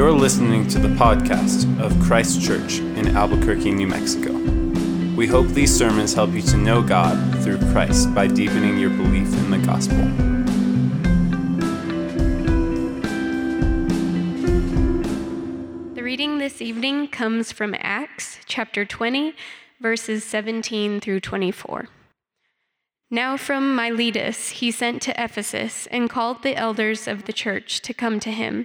You're listening to the podcast of Christ Church in Albuquerque, New Mexico. We hope these sermons help you to know God through Christ by deepening your belief in the gospel. The reading this evening comes from Acts chapter 20, verses 17 through 24. Now from Miletus he sent to Ephesus and called the elders of the church to come to him.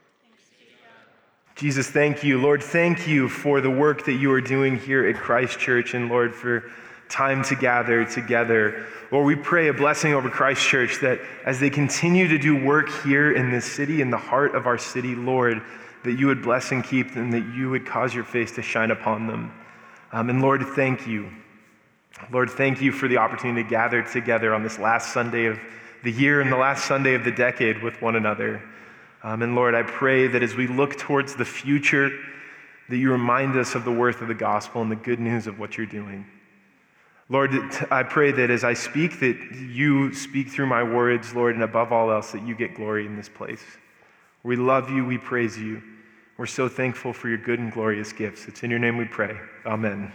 Jesus, thank you. Lord, thank you for the work that you are doing here at Christ Church, and Lord, for time to gather together. Lord, we pray a blessing over Christ Church that as they continue to do work here in this city, in the heart of our city, Lord, that you would bless and keep them, that you would cause your face to shine upon them. Um, and Lord, thank you. Lord, thank you for the opportunity to gather together on this last Sunday of the year and the last Sunday of the decade with one another. Um, and Lord, I pray that as we look towards the future, that you remind us of the worth of the gospel and the good news of what you're doing. Lord, I pray that as I speak, that you speak through my words, Lord, and above all else, that you get glory in this place. We love you, we praise you. We're so thankful for your good and glorious gifts. It's in your name we pray. Amen.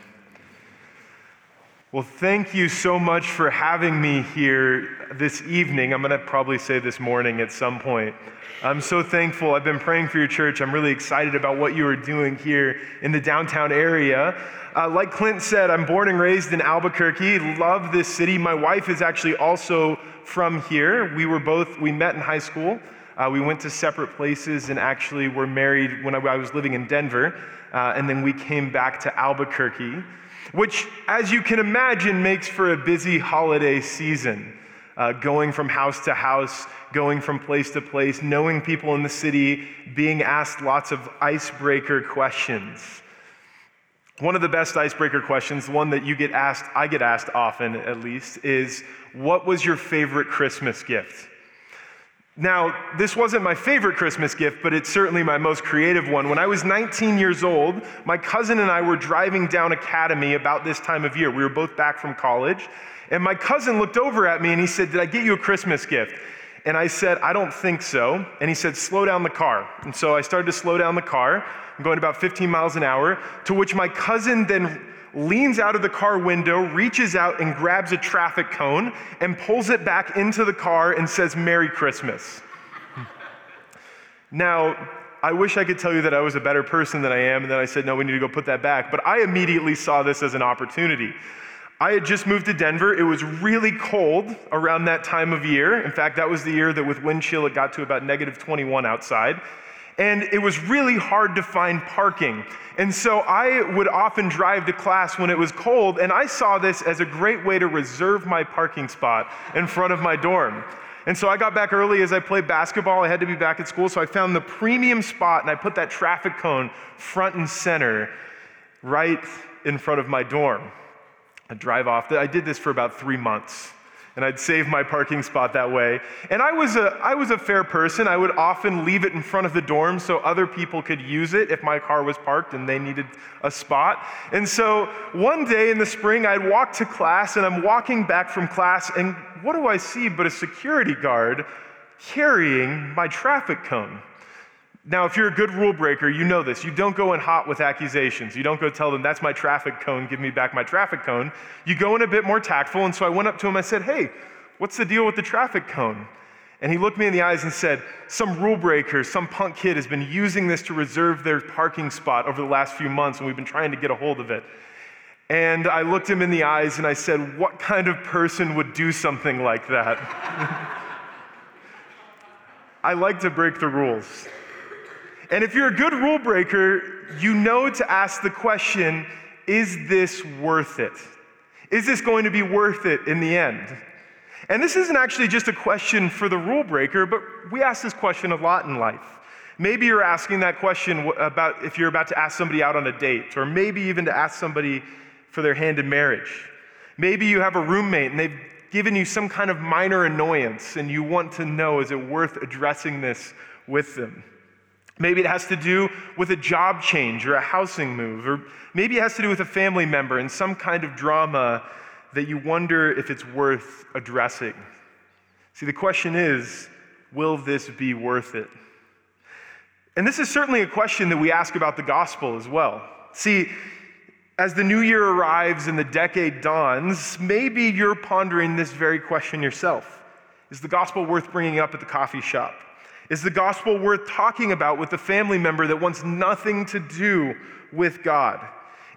Well, thank you so much for having me here this evening. I'm going to probably say this morning at some point. I'm so thankful. I've been praying for your church. I'm really excited about what you are doing here in the downtown area. Uh, like Clint said, I'm born and raised in Albuquerque. Love this city. My wife is actually also from here. We were both, we met in high school. Uh, we went to separate places and actually were married when I was living in Denver. Uh, and then we came back to Albuquerque, which, as you can imagine, makes for a busy holiday season. Uh, going from house to house, going from place to place, knowing people in the city, being asked lots of icebreaker questions. One of the best icebreaker questions, one that you get asked, I get asked often at least, is what was your favorite Christmas gift? Now, this wasn't my favorite Christmas gift, but it's certainly my most creative one. When I was 19 years old, my cousin and I were driving down Academy about this time of year. We were both back from college. And my cousin looked over at me and he said, Did I get you a Christmas gift? And I said, I don't think so. And he said, Slow down the car. And so I started to slow down the car. I'm going about 15 miles an hour, to which my cousin then leans out of the car window, reaches out and grabs a traffic cone and pulls it back into the car and says, Merry Christmas. now, I wish I could tell you that I was a better person than I am, and then I said, no, we need to go put that back. But I immediately saw this as an opportunity. I had just moved to Denver. It was really cold around that time of year. In fact, that was the year that with wind chill it got to about negative 21 outside and it was really hard to find parking. And so I would often drive to class when it was cold, and I saw this as a great way to reserve my parking spot in front of my dorm. And so I got back early as I played basketball. I had to be back at school, so I found the premium spot and I put that traffic cone front and center right in front of my dorm. I drive off. I did this for about three months and I'd save my parking spot that way. And I was, a, I was a fair person. I would often leave it in front of the dorm so other people could use it if my car was parked and they needed a spot. And so one day in the spring, I'd walk to class and I'm walking back from class, and what do I see but a security guard carrying my traffic cone? Now, if you're a good rule breaker, you know this. You don't go in hot with accusations. You don't go tell them, that's my traffic cone, give me back my traffic cone. You go in a bit more tactful. And so I went up to him, I said, hey, what's the deal with the traffic cone? And he looked me in the eyes and said, Some rule breaker, some punk kid has been using this to reserve their parking spot over the last few months, and we've been trying to get a hold of it. And I looked him in the eyes and I said, What kind of person would do something like that? I like to break the rules. And if you're a good rule breaker, you know to ask the question is this worth it? Is this going to be worth it in the end? And this isn't actually just a question for the rule breaker, but we ask this question a lot in life. Maybe you're asking that question about if you're about to ask somebody out on a date, or maybe even to ask somebody for their hand in marriage. Maybe you have a roommate and they've given you some kind of minor annoyance and you want to know is it worth addressing this with them? Maybe it has to do with a job change or a housing move, or maybe it has to do with a family member and some kind of drama that you wonder if it's worth addressing. See, the question is will this be worth it? And this is certainly a question that we ask about the gospel as well. See, as the new year arrives and the decade dawns, maybe you're pondering this very question yourself Is the gospel worth bringing up at the coffee shop? Is the gospel worth talking about with a family member that wants nothing to do with God?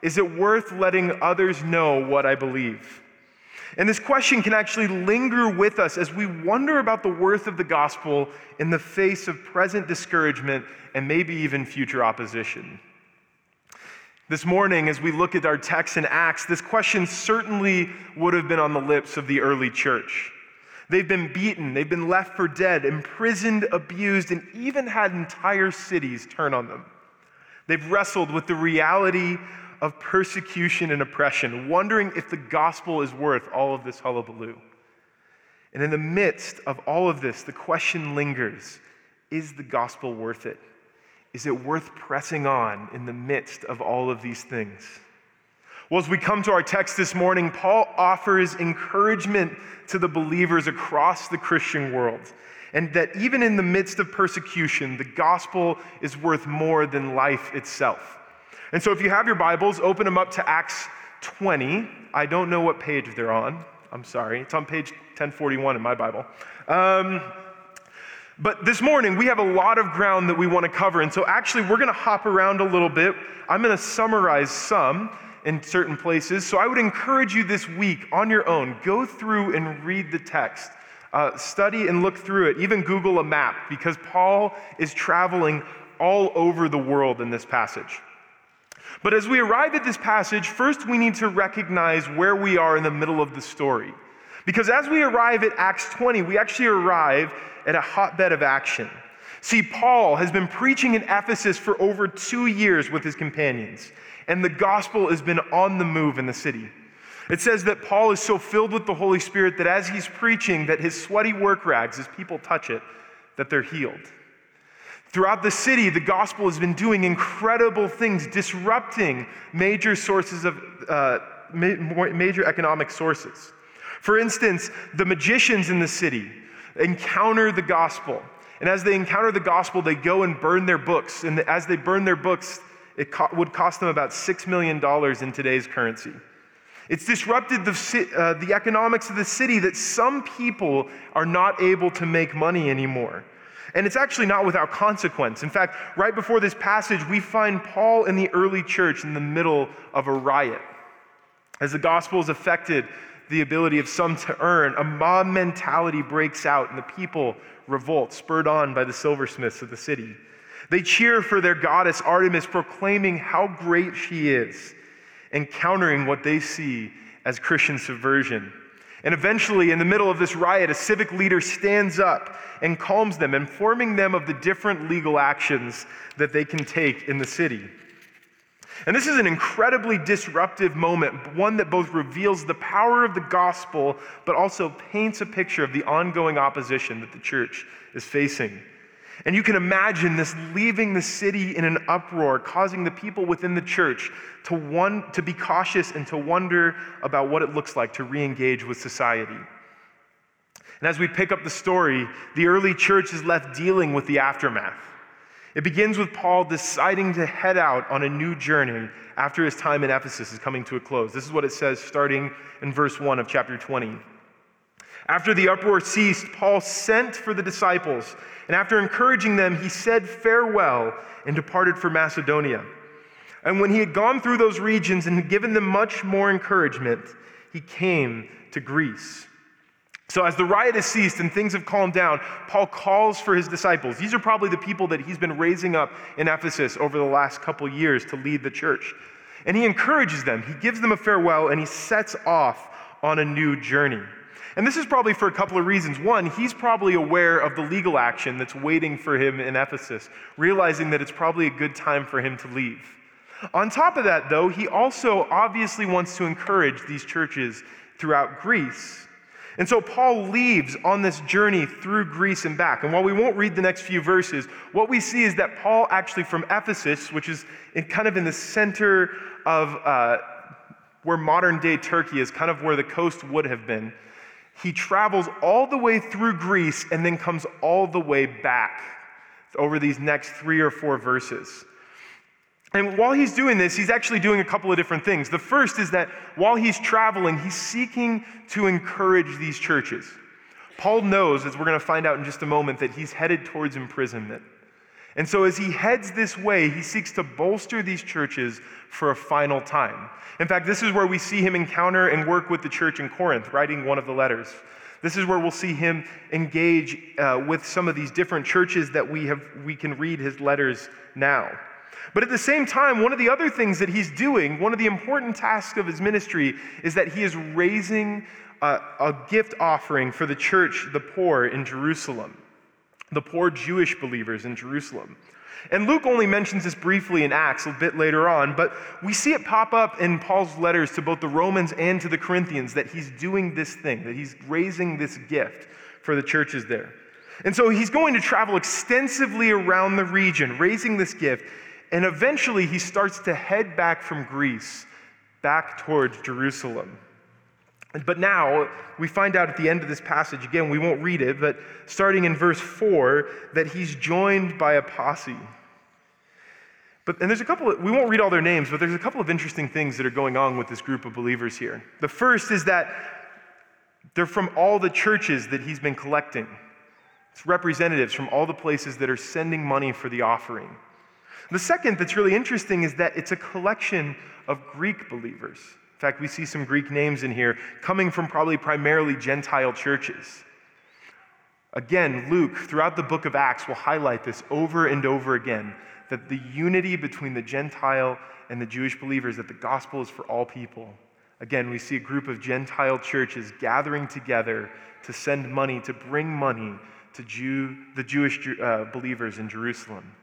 Is it worth letting others know what I believe? And this question can actually linger with us as we wonder about the worth of the gospel in the face of present discouragement and maybe even future opposition. This morning, as we look at our text in Acts, this question certainly would have been on the lips of the early church. They've been beaten, they've been left for dead, imprisoned, abused, and even had entire cities turn on them. They've wrestled with the reality of persecution and oppression, wondering if the gospel is worth all of this hullabaloo. And in the midst of all of this, the question lingers is the gospel worth it? Is it worth pressing on in the midst of all of these things? Well, as we come to our text this morning, Paul offers encouragement to the believers across the Christian world, and that even in the midst of persecution, the gospel is worth more than life itself. And so, if you have your Bibles, open them up to Acts 20. I don't know what page they're on. I'm sorry. It's on page 1041 in my Bible. Um, but this morning, we have a lot of ground that we want to cover. And so, actually, we're going to hop around a little bit. I'm going to summarize some in certain places. So I would encourage you this week on your own, go through and read the text. Uh, study and look through it. Even Google a map because Paul is traveling all over the world in this passage. But as we arrive at this passage, first we need to recognize where we are in the middle of the story. Because as we arrive at Acts 20, we actually arrive at a hotbed of action. See, Paul has been preaching in Ephesus for over two years with his companions and the gospel has been on the move in the city. It says that Paul is so filled with the Holy Spirit that as he's preaching, that his sweaty work rags, as people touch it, that they're healed. Throughout the city, the gospel has been doing incredible things, disrupting major sources of uh, major economic sources. For instance, the magicians in the city encounter the gospel. And as they encounter the gospel, they go and burn their books. And as they burn their books, it co- would cost them about $6 million in today's currency. It's disrupted the, uh, the economics of the city that some people are not able to make money anymore. And it's actually not without consequence. In fact, right before this passage, we find Paul in the early church in the middle of a riot. As the gospel has affected the ability of some to earn, a mob mentality breaks out and the people revolt, spurred on by the silversmiths of the city. They cheer for their goddess Artemis, proclaiming how great she is and countering what they see as Christian subversion. And eventually, in the middle of this riot, a civic leader stands up and calms them, informing them of the different legal actions that they can take in the city. And this is an incredibly disruptive moment, one that both reveals the power of the gospel, but also paints a picture of the ongoing opposition that the church is facing. And you can imagine this leaving the city in an uproar, causing the people within the church to, one, to be cautious and to wonder about what it looks like to re engage with society. And as we pick up the story, the early church is left dealing with the aftermath. It begins with Paul deciding to head out on a new journey after his time in Ephesus is coming to a close. This is what it says starting in verse 1 of chapter 20. After the uproar ceased, Paul sent for the disciples, and after encouraging them, he said farewell and departed for Macedonia. And when he had gone through those regions and had given them much more encouragement, he came to Greece. So, as the riot has ceased and things have calmed down, Paul calls for his disciples. These are probably the people that he's been raising up in Ephesus over the last couple years to lead the church. And he encourages them, he gives them a farewell, and he sets off on a new journey. And this is probably for a couple of reasons. One, he's probably aware of the legal action that's waiting for him in Ephesus, realizing that it's probably a good time for him to leave. On top of that, though, he also obviously wants to encourage these churches throughout Greece. And so Paul leaves on this journey through Greece and back. And while we won't read the next few verses, what we see is that Paul actually from Ephesus, which is in, kind of in the center of uh, where modern day Turkey is, kind of where the coast would have been, he travels all the way through Greece and then comes all the way back over these next three or four verses. And while he's doing this, he's actually doing a couple of different things. The first is that while he's traveling, he's seeking to encourage these churches. Paul knows, as we're going to find out in just a moment, that he's headed towards imprisonment. And so, as he heads this way, he seeks to bolster these churches for a final time. In fact, this is where we see him encounter and work with the church in Corinth, writing one of the letters. This is where we'll see him engage uh, with some of these different churches that we, have, we can read his letters now. But at the same time, one of the other things that he's doing, one of the important tasks of his ministry, is that he is raising a, a gift offering for the church, the poor in Jerusalem, the poor Jewish believers in Jerusalem. And Luke only mentions this briefly in Acts a bit later on, but we see it pop up in Paul's letters to both the Romans and to the Corinthians that he's doing this thing, that he's raising this gift for the churches there. And so he's going to travel extensively around the region, raising this gift. And eventually, he starts to head back from Greece, back towards Jerusalem. But now, we find out at the end of this passage, again, we won't read it, but starting in verse 4, that he's joined by a posse. But, and there's a couple of, we won't read all their names, but there's a couple of interesting things that are going on with this group of believers here. The first is that they're from all the churches that he's been collecting. It's representatives from all the places that are sending money for the offering. The second that's really interesting is that it's a collection of Greek believers. In fact, we see some Greek names in here coming from probably primarily Gentile churches. Again, Luke, throughout the book of Acts, will highlight this over and over again that the unity between the Gentile and the Jewish believers, that the gospel is for all people. Again, we see a group of Gentile churches gathering together to send money, to bring money to Jew, the Jewish uh, believers in Jerusalem.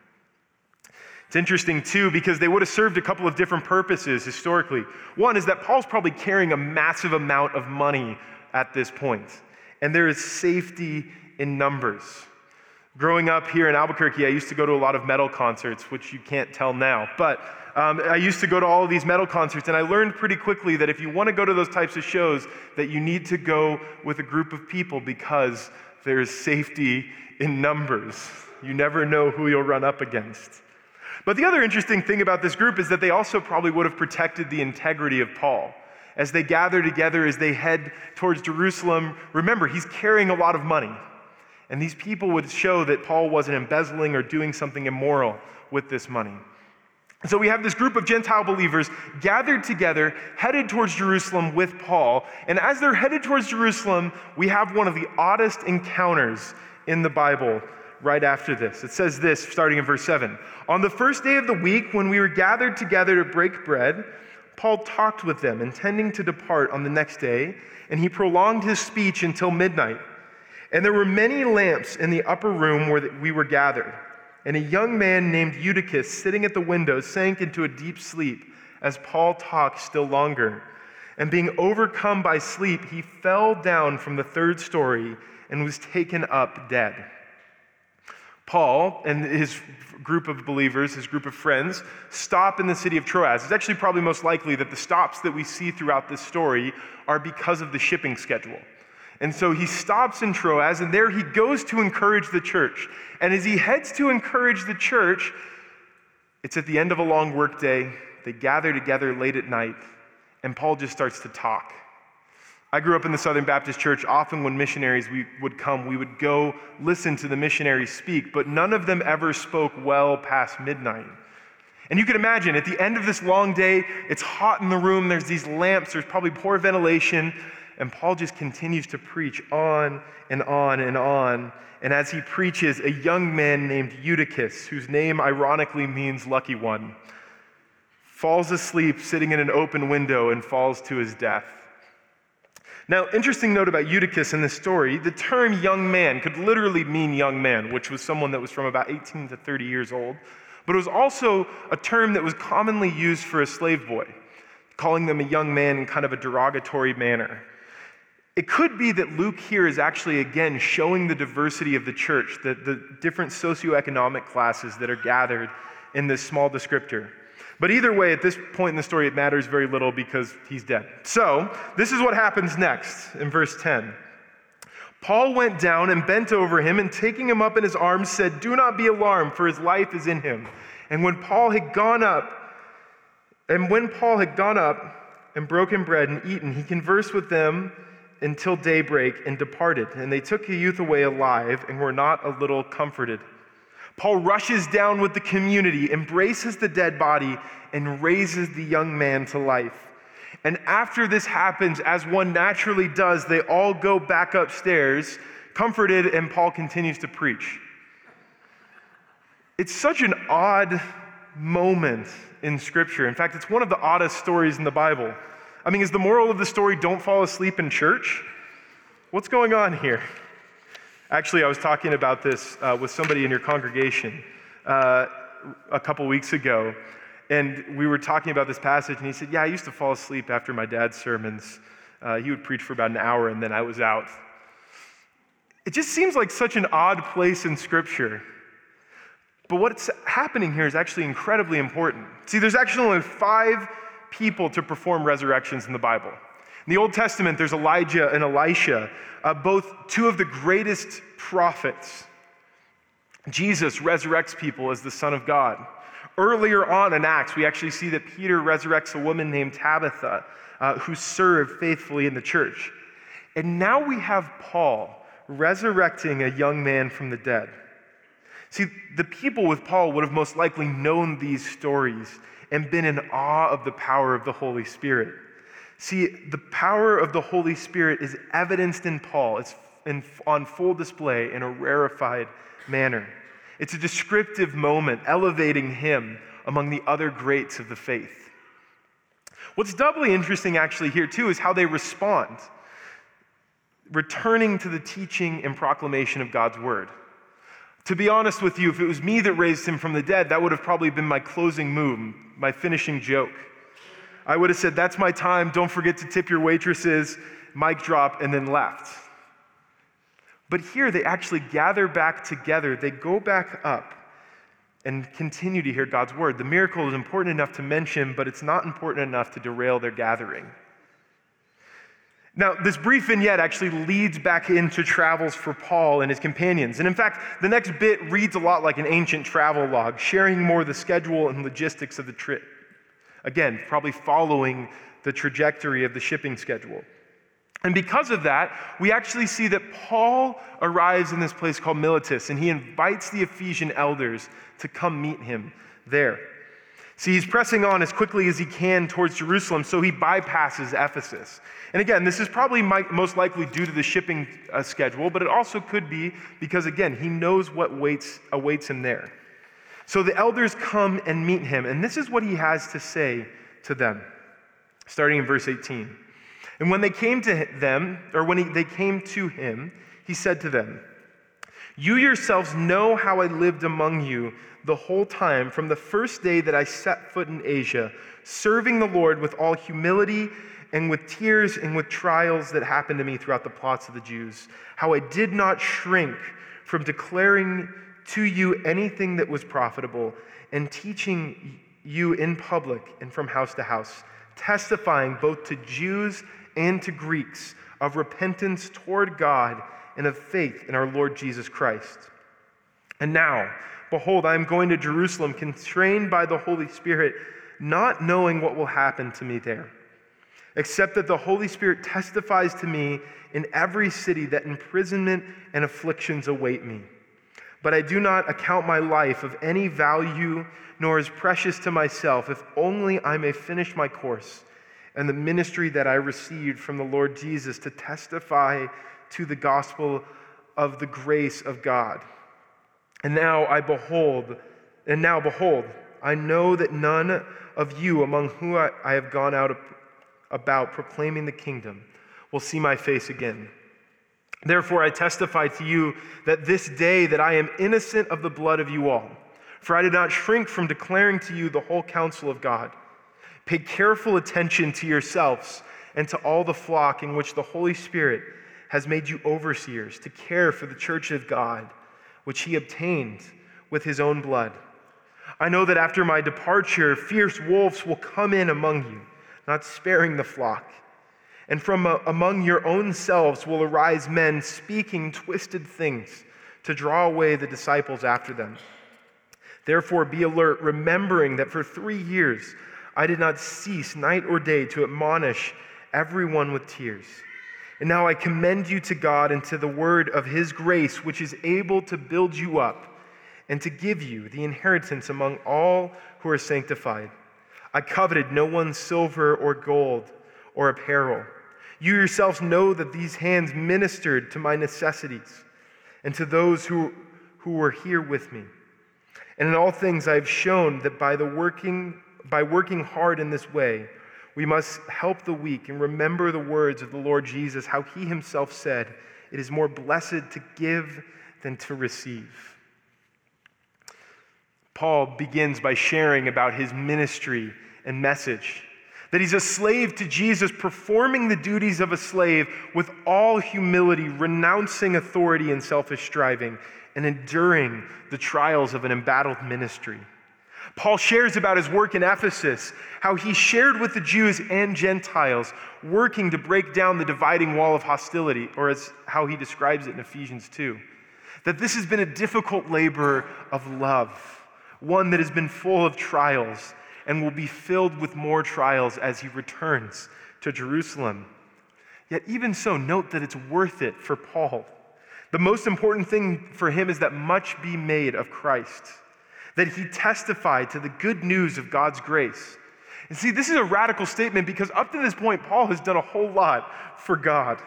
It's interesting, too, because they would have served a couple of different purposes historically. One is that Paul's probably carrying a massive amount of money at this point, and there is safety in numbers. Growing up here in Albuquerque, I used to go to a lot of metal concerts, which you can't tell now. But um, I used to go to all of these metal concerts, and I learned pretty quickly that if you want to go to those types of shows, that you need to go with a group of people because there is safety in numbers. You never know who you'll run up against. But the other interesting thing about this group is that they also probably would have protected the integrity of Paul. As they gather together, as they head towards Jerusalem, remember, he's carrying a lot of money. And these people would show that Paul wasn't embezzling or doing something immoral with this money. So we have this group of Gentile believers gathered together, headed towards Jerusalem with Paul. And as they're headed towards Jerusalem, we have one of the oddest encounters in the Bible right after this. It says this, starting in verse 7. On the first day of the week, when we were gathered together to break bread, Paul talked with them, intending to depart on the next day, and he prolonged his speech until midnight. And there were many lamps in the upper room where we were gathered. And a young man named Eutychus, sitting at the window, sank into a deep sleep as Paul talked still longer. And being overcome by sleep, he fell down from the third story and was taken up dead. Paul and his group of believers, his group of friends, stop in the city of Troas. It's actually probably most likely that the stops that we see throughout this story are because of the shipping schedule. And so he stops in Troas, and there he goes to encourage the church. And as he heads to encourage the church, it's at the end of a long workday. They gather together late at night, and Paul just starts to talk. I grew up in the Southern Baptist Church. Often, when missionaries we would come, we would go listen to the missionaries speak, but none of them ever spoke well past midnight. And you can imagine at the end of this long day, it's hot in the room, there's these lamps, there's probably poor ventilation, and Paul just continues to preach on and on and on. And as he preaches, a young man named Eutychus, whose name ironically means lucky one, falls asleep sitting in an open window and falls to his death. Now, interesting note about Eutychus in this story the term young man could literally mean young man, which was someone that was from about 18 to 30 years old, but it was also a term that was commonly used for a slave boy, calling them a young man in kind of a derogatory manner. It could be that Luke here is actually, again, showing the diversity of the church, the, the different socioeconomic classes that are gathered in this small descriptor. But either way, at this point in the story, it matters very little because he's dead. So, this is what happens next in verse 10. Paul went down and bent over him, and taking him up in his arms, said, Do not be alarmed, for his life is in him. And when Paul had gone up, and when Paul had gone up and broken bread and eaten, he conversed with them until daybreak and departed. And they took the youth away alive and were not a little comforted. Paul rushes down with the community, embraces the dead body, and raises the young man to life. And after this happens, as one naturally does, they all go back upstairs, comforted, and Paul continues to preach. It's such an odd moment in Scripture. In fact, it's one of the oddest stories in the Bible. I mean, is the moral of the story don't fall asleep in church? What's going on here? Actually, I was talking about this uh, with somebody in your congregation uh, a couple weeks ago, and we were talking about this passage, and he said, Yeah, I used to fall asleep after my dad's sermons. Uh, he would preach for about an hour, and then I was out. It just seems like such an odd place in Scripture. But what's happening here is actually incredibly important. See, there's actually only five people to perform resurrections in the Bible. In the Old Testament, there's Elijah and Elisha, uh, both two of the greatest prophets. Jesus resurrects people as the Son of God. Earlier on in Acts, we actually see that Peter resurrects a woman named Tabitha uh, who served faithfully in the church. And now we have Paul resurrecting a young man from the dead. See, the people with Paul would have most likely known these stories and been in awe of the power of the Holy Spirit. See, the power of the Holy Spirit is evidenced in Paul. It's in, on full display in a rarefied manner. It's a descriptive moment, elevating him among the other greats of the faith. What's doubly interesting, actually, here too, is how they respond, returning to the teaching and proclamation of God's word. To be honest with you, if it was me that raised him from the dead, that would have probably been my closing move, my finishing joke. I would have said, That's my time. Don't forget to tip your waitresses, mic drop, and then left. But here they actually gather back together. They go back up and continue to hear God's word. The miracle is important enough to mention, but it's not important enough to derail their gathering. Now, this brief vignette actually leads back into travels for Paul and his companions. And in fact, the next bit reads a lot like an ancient travel log, sharing more the schedule and logistics of the trip. Again, probably following the trajectory of the shipping schedule. And because of that, we actually see that Paul arrives in this place called Miletus, and he invites the Ephesian elders to come meet him there. See, he's pressing on as quickly as he can towards Jerusalem, so he bypasses Ephesus. And again, this is probably most likely due to the shipping uh, schedule, but it also could be because, again, he knows what waits, awaits him there. So the elders come and meet him, and this is what he has to say to them, starting in verse 18. And when they came to them, or when he, they came to him, he said to them, You yourselves know how I lived among you the whole time from the first day that I set foot in Asia, serving the Lord with all humility and with tears and with trials that happened to me throughout the plots of the Jews. How I did not shrink from declaring to you anything that was profitable, and teaching you in public and from house to house, testifying both to Jews and to Greeks of repentance toward God and of faith in our Lord Jesus Christ. And now, behold, I am going to Jerusalem, constrained by the Holy Spirit, not knowing what will happen to me there except that the Holy Spirit testifies to me in every city that imprisonment and afflictions await me. But I do not account my life of any value, nor as precious to myself, if only I may finish my course and the ministry that I received from the Lord Jesus to testify to the gospel of the grace of God. And now I behold, and now behold, I know that none of you among whom I, have gone out about proclaiming the kingdom will see my face again. Therefore, I testify to you that this day that I am innocent of the blood of you all. For I did not shrink from declaring to you the whole counsel of God. Pay careful attention to yourselves and to all the flock in which the Holy Spirit has made you overseers to care for the church of God, which he obtained with his own blood. I know that after my departure, fierce wolves will come in among you not sparing the flock. And from uh, among your own selves will arise men speaking twisted things to draw away the disciples after them. Therefore, be alert, remembering that for three years I did not cease night or day to admonish everyone with tears. And now I commend you to God and to the word of his grace, which is able to build you up and to give you the inheritance among all who are sanctified. I coveted no one's silver or gold or apparel. You yourselves know that these hands ministered to my necessities and to those who, who were here with me. And in all things I have shown that by, the working, by working hard in this way, we must help the weak and remember the words of the Lord Jesus, how he himself said, It is more blessed to give than to receive. Paul begins by sharing about his ministry and message. That he's a slave to Jesus, performing the duties of a slave with all humility, renouncing authority and selfish striving, and enduring the trials of an embattled ministry. Paul shares about his work in Ephesus, how he shared with the Jews and Gentiles, working to break down the dividing wall of hostility, or as how he describes it in Ephesians 2. That this has been a difficult labor of love, one that has been full of trials and will be filled with more trials as he returns to Jerusalem. Yet, even so, note that it's worth it for Paul. The most important thing for him is that much be made of Christ, that he testified to the good news of God's grace. And see, this is a radical statement because up to this point, Paul has done a whole lot for God.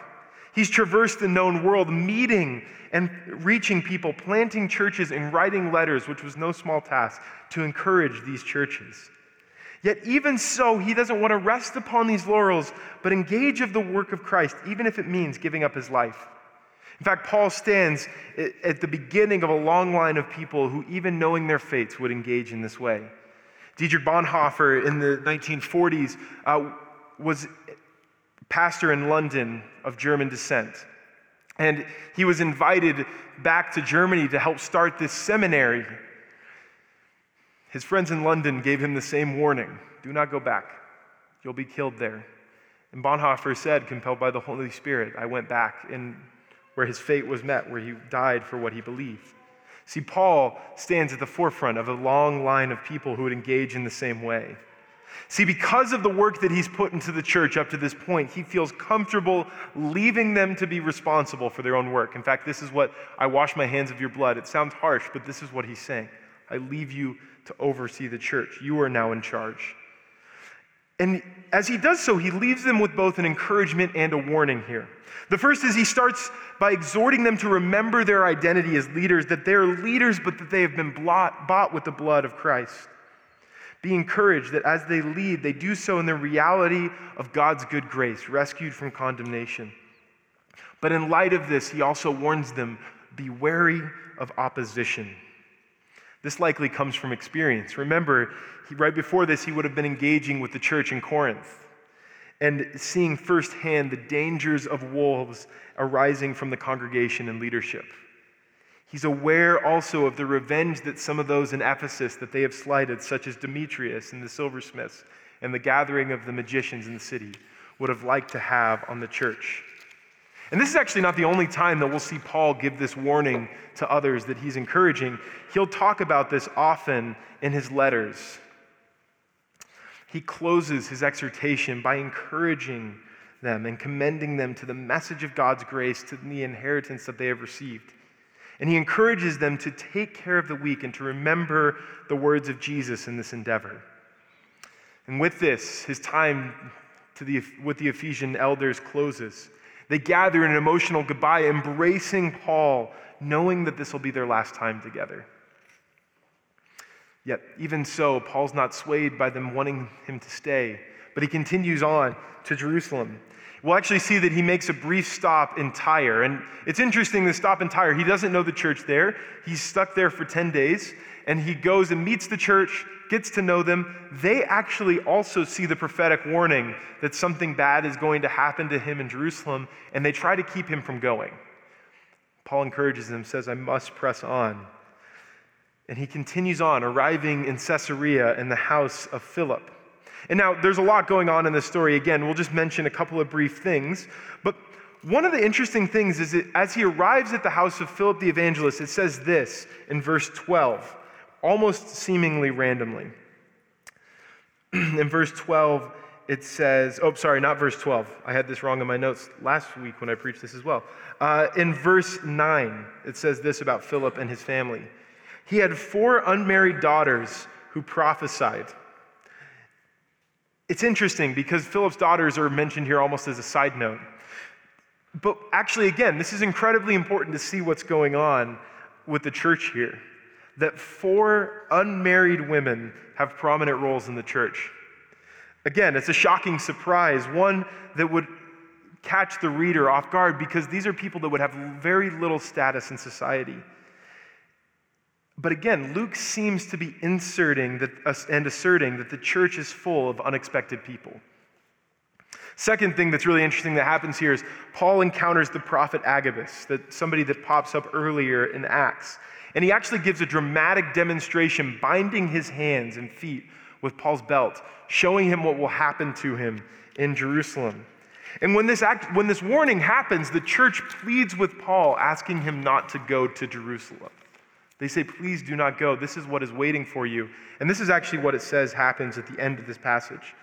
He's traversed the known world, meeting and reaching people, planting churches, and writing letters, which was no small task, to encourage these churches. Yet, even so, he doesn't want to rest upon these laurels, but engage of the work of Christ, even if it means giving up his life. In fact, Paul stands at the beginning of a long line of people who, even knowing their fates, would engage in this way. Dietrich Bonhoeffer in the 1940s uh, was pastor in London of German descent. And he was invited back to Germany to help start this seminary his friends in London gave him the same warning do not go back, you'll be killed there. And Bonhoeffer said, compelled by the Holy Spirit, I went back in where his fate was met, where he died for what he believed. See, Paul stands at the forefront of a long line of people who would engage in the same way. See, because of the work that he's put into the church up to this point, he feels comfortable leaving them to be responsible for their own work. In fact, this is what I wash my hands of your blood. It sounds harsh, but this is what he's saying. I leave you to oversee the church. You are now in charge. And as he does so, he leaves them with both an encouragement and a warning here. The first is he starts by exhorting them to remember their identity as leaders, that they're leaders, but that they have been bought with the blood of Christ. Be encouraged that as they lead, they do so in the reality of God's good grace, rescued from condemnation. But in light of this, he also warns them be wary of opposition. This likely comes from experience. Remember, he, right before this, he would have been engaging with the church in Corinth and seeing firsthand the dangers of wolves arising from the congregation and leadership. He's aware also of the revenge that some of those in Ephesus that they have slighted, such as Demetrius and the silversmiths and the gathering of the magicians in the city, would have liked to have on the church. And this is actually not the only time that we'll see Paul give this warning to others that he's encouraging. He'll talk about this often in his letters. he closes his exhortation by encouraging them and commending them to the message of God's grace, to the inheritance that they have received. And he encourages them to take care of the weak and to remember the words of Jesus in this endeavor. And with this, his time the, with the Ephesian elders closes. They gather in an emotional goodbye, embracing Paul, knowing that this will be their last time together. Yet, even so, Paul's not swayed by them wanting him to stay, but he continues on to Jerusalem. We'll actually see that he makes a brief stop in Tyre. And it's interesting the stop in Tyre. He doesn't know the church there. He's stuck there for 10 days, and he goes and meets the church, gets to know them. They actually also see the prophetic warning that something bad is going to happen to him in Jerusalem, and they try to keep him from going. Paul encourages them, says, I must press on. And he continues on, arriving in Caesarea in the house of Philip. And now there's a lot going on in this story. Again, we'll just mention a couple of brief things. But one of the interesting things is that as he arrives at the house of Philip the evangelist, it says this in verse 12, almost seemingly randomly. in verse 12, it says, oh, sorry, not verse 12. I had this wrong in my notes last week when I preached this as well. Uh, in verse 9, it says this about Philip and his family. He had four unmarried daughters who prophesied. It's interesting because Philip's daughters are mentioned here almost as a side note. But actually, again, this is incredibly important to see what's going on with the church here. That four unmarried women have prominent roles in the church. Again, it's a shocking surprise, one that would catch the reader off guard because these are people that would have very little status in society. But again, Luke seems to be inserting that, uh, and asserting that the church is full of unexpected people. Second thing that's really interesting that happens here is Paul encounters the prophet Agabus, that somebody that pops up earlier in Acts. And he actually gives a dramatic demonstration, binding his hands and feet with Paul's belt, showing him what will happen to him in Jerusalem. And when this, act, when this warning happens, the church pleads with Paul, asking him not to go to Jerusalem. They say, Please do not go. This is what is waiting for you. And this is actually what it says happens at the end of this passage,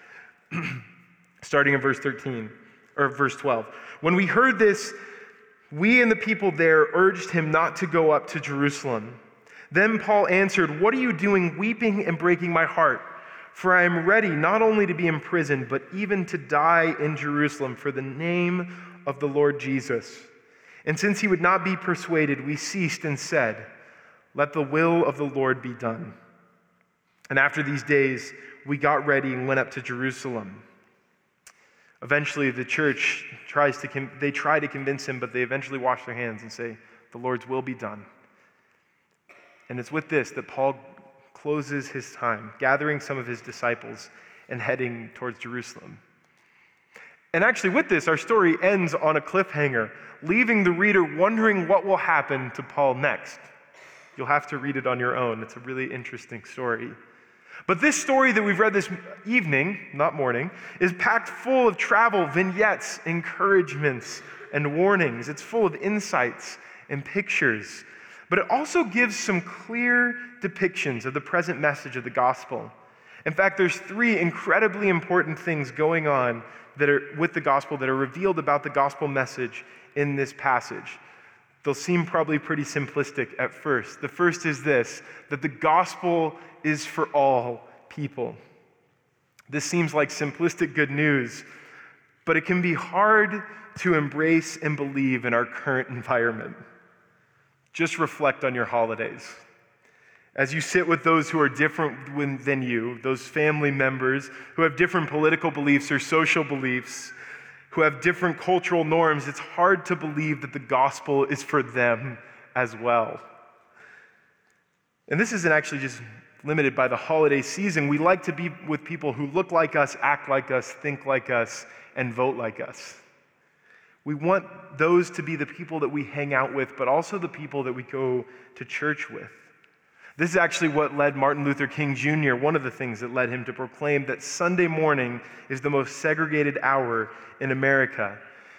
starting in verse 13 or verse 12. When we heard this, we and the people there urged him not to go up to Jerusalem. Then Paul answered, What are you doing, weeping and breaking my heart? For I am ready not only to be imprisoned, but even to die in Jerusalem for the name of the Lord Jesus. And since he would not be persuaded, we ceased and said, let the will of the Lord be done. And after these days, we got ready and went up to Jerusalem. Eventually, the church tries to, they try to convince him, but they eventually wash their hands and say, The Lord's will be done. And it's with this that Paul closes his time, gathering some of his disciples and heading towards Jerusalem. And actually, with this, our story ends on a cliffhanger, leaving the reader wondering what will happen to Paul next. You'll have to read it on your own. It's a really interesting story. But this story that we've read this evening, not morning, is packed full of travel vignettes, encouragements, and warnings. It's full of insights and pictures. But it also gives some clear depictions of the present message of the gospel. In fact, there's three incredibly important things going on that are with the gospel that are revealed about the gospel message in this passage. They'll seem probably pretty simplistic at first. The first is this that the gospel is for all people. This seems like simplistic good news, but it can be hard to embrace and believe in our current environment. Just reflect on your holidays. As you sit with those who are different than you, those family members who have different political beliefs or social beliefs, who have different cultural norms, it's hard to believe that the gospel is for them as well. And this isn't actually just limited by the holiday season. We like to be with people who look like us, act like us, think like us, and vote like us. We want those to be the people that we hang out with, but also the people that we go to church with. This is actually what led Martin Luther King Jr., one of the things that led him to proclaim that Sunday morning is the most segregated hour in America.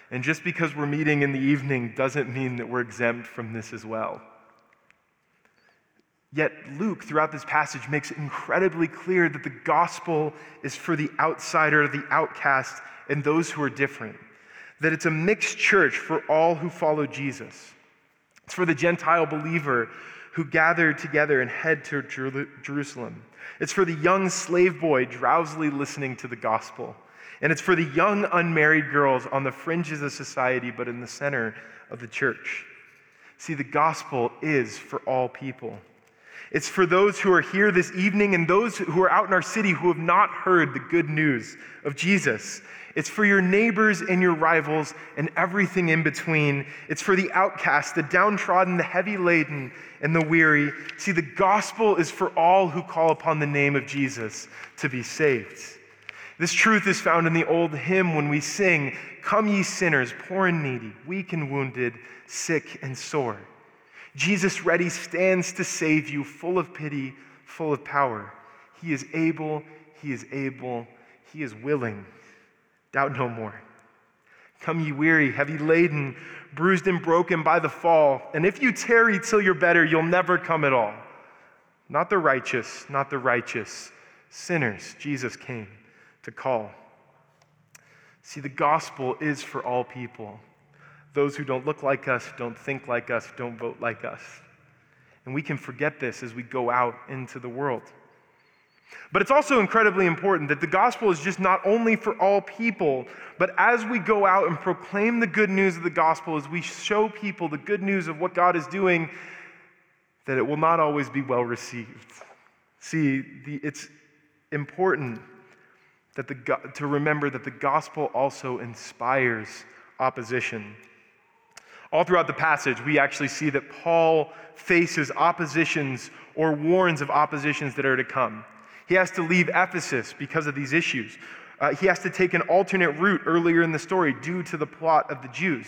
And just because we're meeting in the evening doesn't mean that we're exempt from this as well. Yet Luke, throughout this passage, makes it incredibly clear that the gospel is for the outsider, the outcast, and those who are different. That it's a mixed church for all who follow Jesus. It's for the Gentile believer who gather together and head to Jerusalem. It's for the young slave boy drowsily listening to the gospel. And it's for the young unmarried girls on the fringes of society, but in the center of the church. See, the gospel is for all people. It's for those who are here this evening and those who are out in our city who have not heard the good news of Jesus. It's for your neighbors and your rivals and everything in between. It's for the outcast, the downtrodden, the heavy laden, and the weary. See, the gospel is for all who call upon the name of Jesus to be saved. This truth is found in the old hymn when we sing, Come, ye sinners, poor and needy, weak and wounded, sick and sore. Jesus ready stands to save you, full of pity, full of power. He is able, he is able, he is willing. Doubt no more. Come, ye weary, heavy laden, bruised and broken by the fall, and if you tarry till you're better, you'll never come at all. Not the righteous, not the righteous, sinners, Jesus came to call. See, the gospel is for all people those who don't look like us, don't think like us, don't vote like us. And we can forget this as we go out into the world. But it's also incredibly important that the gospel is just not only for all people, but as we go out and proclaim the good news of the gospel, as we show people the good news of what God is doing, that it will not always be well received. See, the, it's important that the, to remember that the gospel also inspires opposition. All throughout the passage, we actually see that Paul faces oppositions or warns of oppositions that are to come. He has to leave Ephesus because of these issues. Uh, he has to take an alternate route earlier in the story due to the plot of the Jews.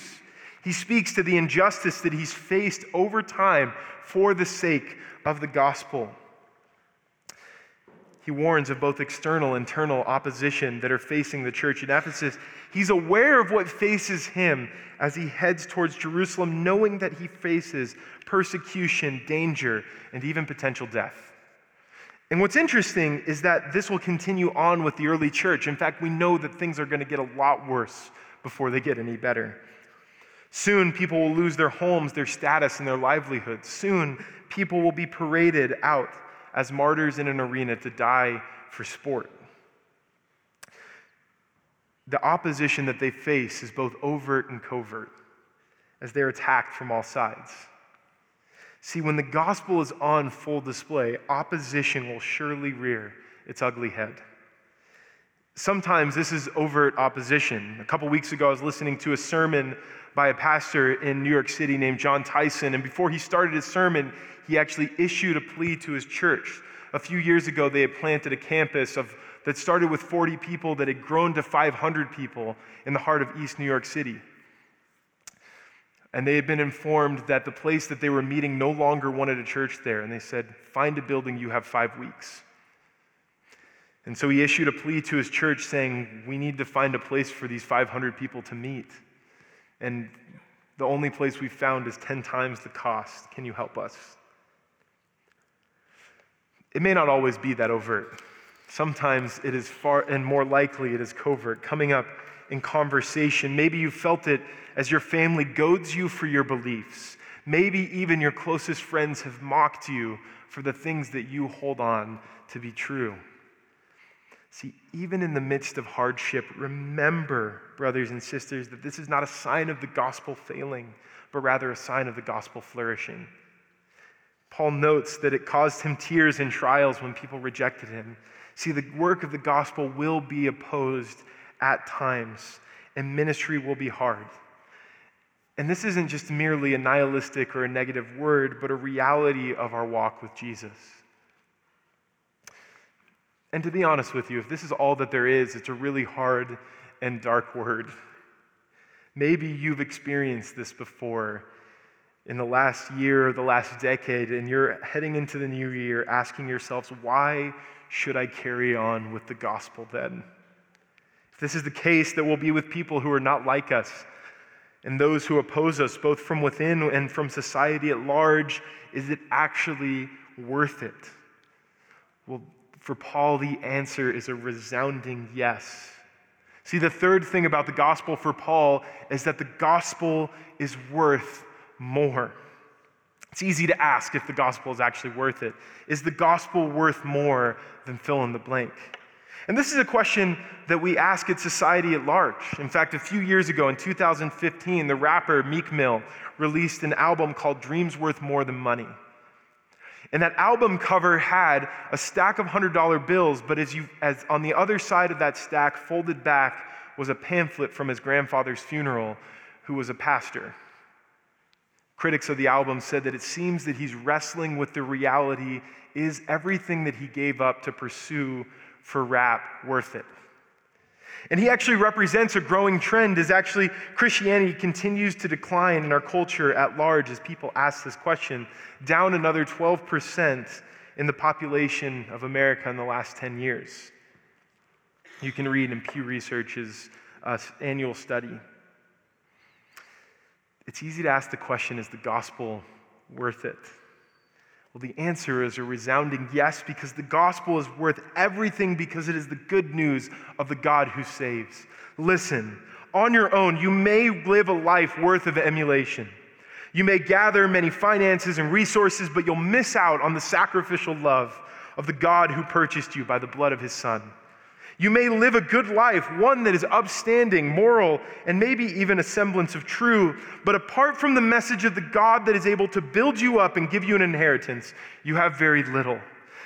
He speaks to the injustice that he's faced over time for the sake of the gospel. He warns of both external and internal opposition that are facing the church in Ephesus. He's aware of what faces him as he heads towards Jerusalem, knowing that he faces persecution, danger, and even potential death. And what's interesting is that this will continue on with the early church. In fact, we know that things are going to get a lot worse before they get any better. Soon, people will lose their homes, their status, and their livelihoods. Soon, people will be paraded out as martyrs in an arena to die for sport. The opposition that they face is both overt and covert as they're attacked from all sides. See, when the gospel is on full display, opposition will surely rear its ugly head. Sometimes this is overt opposition. A couple weeks ago, I was listening to a sermon by a pastor in New York City named Jon Tyson, and before he started his sermon, he actually issued a plea to his church. A few years ago, they had planted a campus of, that started with 40 people that had grown to 500 people in the heart of East New York City. And they had been informed that the place that they were meeting no longer wanted a church there. And they said, Find a building, you have five weeks. And so he issued a plea to his church saying, We need to find a place for these 500 people to meet. And the only place we've found is 10 times the cost. Can you help us? It may not always be that overt. Sometimes it is far and more likely it is covert, coming up in conversation. Maybe you felt it as your family goads you for your beliefs. Maybe even your closest friends have mocked you for the things that you hold on to be true. See, even in the midst of hardship, remember, brothers and sisters, that this is not a sign of the gospel failing, but rather a sign of the gospel flourishing. Paul notes that it caused him tears and trials when people rejected him. See, the work of the gospel will be opposed at times, and ministry will be hard. And this isn't just merely a nihilistic or a negative word, but a reality of our walk with Jesus. And to be honest with you, if this is all that there is, it's a really hard and dark word. Maybe you've experienced this before in the last year or the last decade, and you're heading into the new year asking yourselves, why should I carry on with the gospel then? This is the case, that we'll be with people who are not like us and those who oppose us, both from within and from society at large. Is it actually worth it? Well, for Paul, the answer is a resounding yes. See, the third thing about the gospel for Paul is that the gospel is worth more. It's easy to ask if the gospel is actually worth it. Is the gospel worth more than fill in the blank? And this is a question that we ask at society at large. In fact, a few years ago, in 2015, the rapper Meek Mill released an album called Dreams Worth More Than Money. And that album cover had a stack of $100 bills, but as, you, as on the other side of that stack, folded back, was a pamphlet from his grandfather's funeral, who was a pastor. Critics of the album said that it seems that he's wrestling with the reality is everything that he gave up to pursue for rap worth it? And he actually represents a growing trend as actually Christianity continues to decline in our culture at large as people ask this question, down another 12% in the population of America in the last 10 years. You can read in Pew Research's uh, annual study. It's easy to ask the question is the gospel worth it? Well, the answer is a resounding yes, because the gospel is worth everything because it is the good news of the God who saves. Listen, on your own, you may live a life worth of emulation. You may gather many finances and resources, but you'll miss out on the sacrificial love of the God who purchased you by the blood of his Son. You may live a good life, one that is upstanding, moral, and maybe even a semblance of true, but apart from the message of the God that is able to build you up and give you an inheritance, you have very little.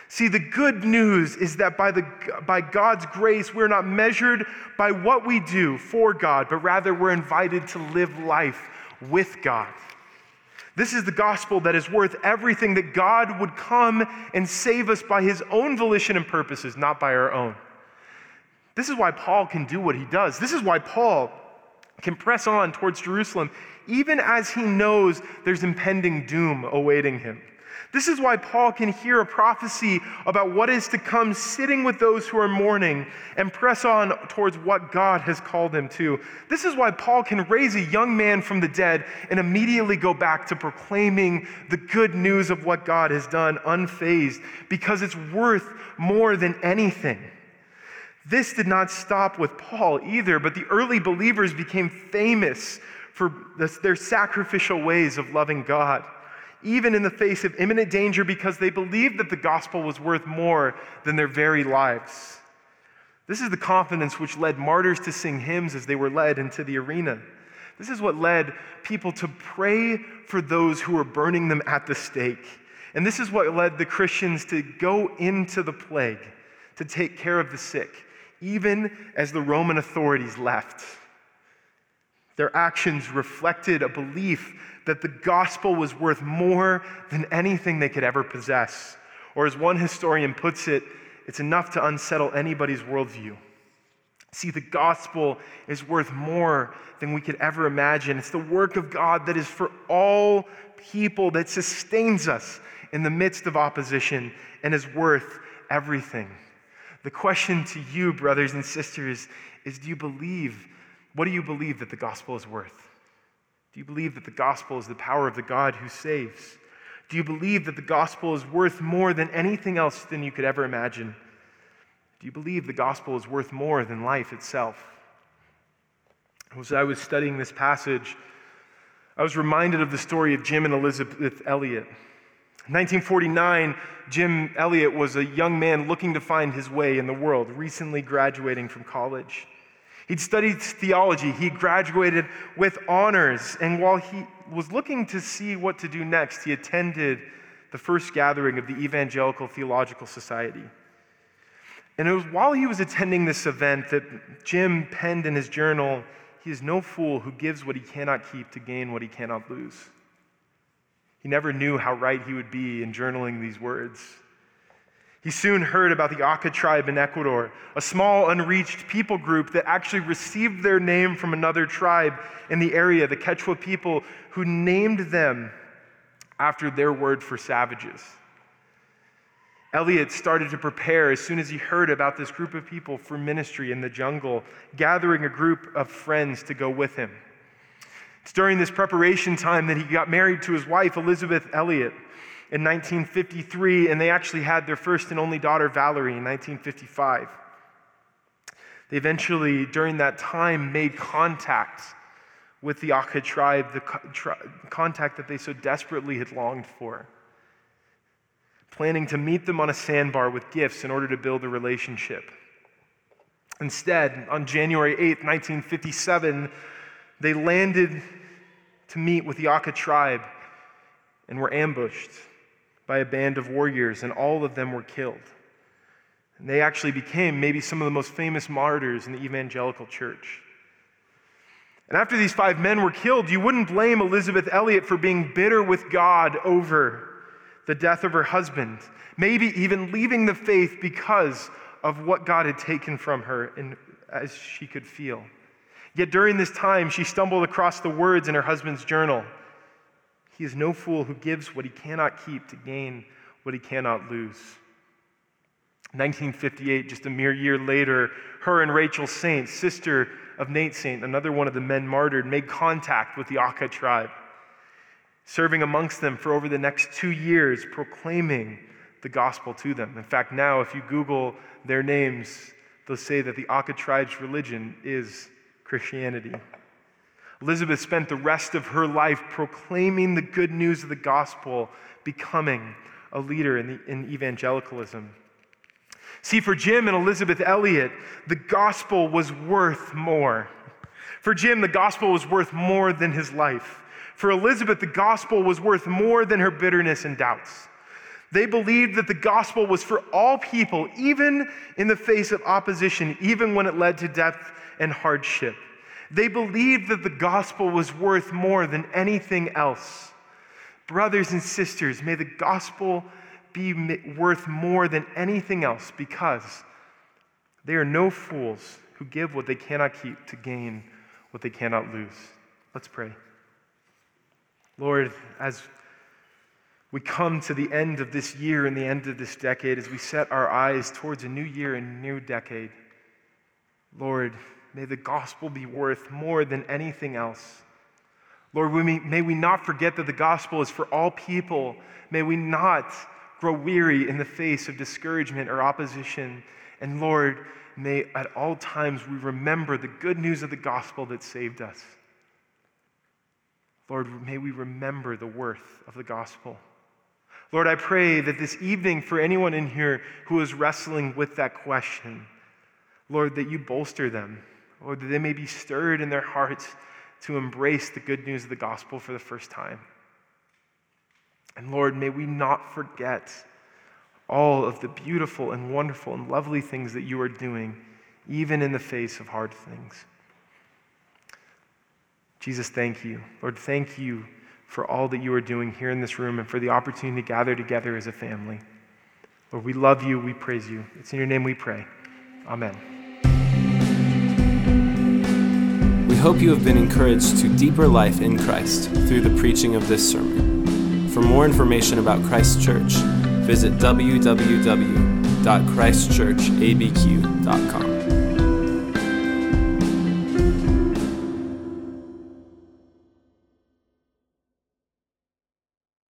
See, the good news is that by, the, by God's grace, we're not measured by what we do for God, but rather we're invited to live life with God. This is the gospel that is worth everything that God would come and save us by his own volition and purposes, not by our own. This is why Paul can do what he does. This is why Paul can press on towards Jerusalem, even as he knows there's impending doom awaiting him. This is why Paul can hear a prophecy about what is to come sitting with those who are mourning and press on towards what God has called him to. This is why Paul can raise a young man from the dead and immediately go back to proclaiming the good news of what God has done unfazed because it's worth more than anything. This did not stop with Paul either, but the early believers became famous for their sacrificial ways of loving God, even in the face of imminent danger because they believed that the gospel was worth more than their very lives. This is the confidence which led martyrs to sing hymns as they were led into the arena. This is what led people to pray for those who were burning them at the stake. And this is what led the Christians to go into the plague, to take care of the sick, even as the Roman authorities left. Their actions reflected a belief that the gospel was worth more than anything they could ever possess. Or, as one historian puts it, it's enough to unsettle anybody's worldview. See, the gospel is worth more than we could ever imagine. It's the work of God that is for all people, that sustains us in the midst of opposition and is worth everything. The question to you, brothers and sisters, is do you believe? What do you believe that the gospel is worth? Do you believe that the gospel is the power of the God who saves? Do you believe that the gospel is worth more than anything else than you could ever imagine? Do you believe the gospel is worth more than life itself? As I was studying this passage, I was reminded of the story of Jim and Elisabeth Elliot. 1949, Jim Elliot was a young man looking to find his way in the world, recently graduating from college. He'd studied theology, he graduated with honors, and while he was looking to see what to do next, he attended the first gathering of the Evangelical Theological Society. And it was while he was attending this event that Jim penned in his journal, He is no fool who gives what he cannot keep to gain what he cannot lose. He never knew how right he would be in journaling these words. He soon heard about the Auca tribe in Ecuador, a small, unreached people group that actually received their name from another tribe in the area, the Quechua people, who named them after their word for savages. Elliot started to prepare as soon as he heard about this group of people for ministry in the jungle, gathering a group of friends to go with him. It's during this preparation time that he got married to his wife, Elisabeth Elliot. in 1953, and they actually had their first and only daughter, Valerie, in 1955. They eventually, during that time, made contact with the Auca tribe, the contact that they so desperately had longed for, planning to meet them on a sandbar with gifts in order to build a relationship. Instead, on January 8, 1957, they landed to meet with the Auca tribe and were ambushed by a band of warriors, and all of them were killed. And they actually became maybe some of the most famous martyrs in the evangelical church. And after these five men were killed, you wouldn't blame Elisabeth Elliot for being bitter with God over the death of her husband, maybe even leaving the faith because of what God had taken from her and as she could feel. Yet during this time, she stumbled across the words in her husband's journal He is no fool who gives what he cannot keep to gain what he cannot lose. 1958, just a mere year later, her and Rachel Saint, sister of Nate Saint, another one of the men martyred, made contact with the Auca tribe, serving amongst them for over the next two years, proclaiming the gospel to them. In fact, now, if you Google their names, they'll say that the Auca tribe's religion is Christianity. Elisabeth spent the rest of her life proclaiming the good news of the gospel, becoming a leader in, the, in evangelicalism. See, for Jim and Elisabeth Elliot, the gospel was worth more. For Jim, the gospel was worth more than his life. For Elisabeth, the gospel was worth more than her bitterness and doubts. They believed that the gospel was for all people, even in the face of opposition, even when it led to death and hardship. They believed that the gospel was worth more than anything else. Brothers and sisters, may the gospel be worth more than anything else because they are no fools who give what they cannot keep to gain what they cannot lose. Let's pray. Lord, as we come to the end of this year and the end of this decade, as we set our eyes towards a new year and new decade, Lord, may the gospel be worth more than anything else. Lord, may, we not forget that the gospel is for all people. May we not grow weary in the face of discouragement or opposition. And Lord, may at all times we remember the good news of the gospel that saved us. Lord, may we remember the worth of the gospel. Lord, I pray that this evening, for anyone in here who is wrestling with that question, Lord, that you bolster them, or that they may be stirred in their hearts to embrace the good news of the gospel for the first time. And Lord, may we not forget all of the beautiful and wonderful and lovely things that you are doing, even in the face of hard things. Jesus, thank you. Lord, thank you for all that you are doing here in this room and for the opportunity to gather together as a family. Lord, we love you. We praise you. It's in your name we pray. Amen. Hope you have been encouraged to deeper life in Christ through the preaching of this sermon. For more information about Christ Church, visit www.christchurchabq.com.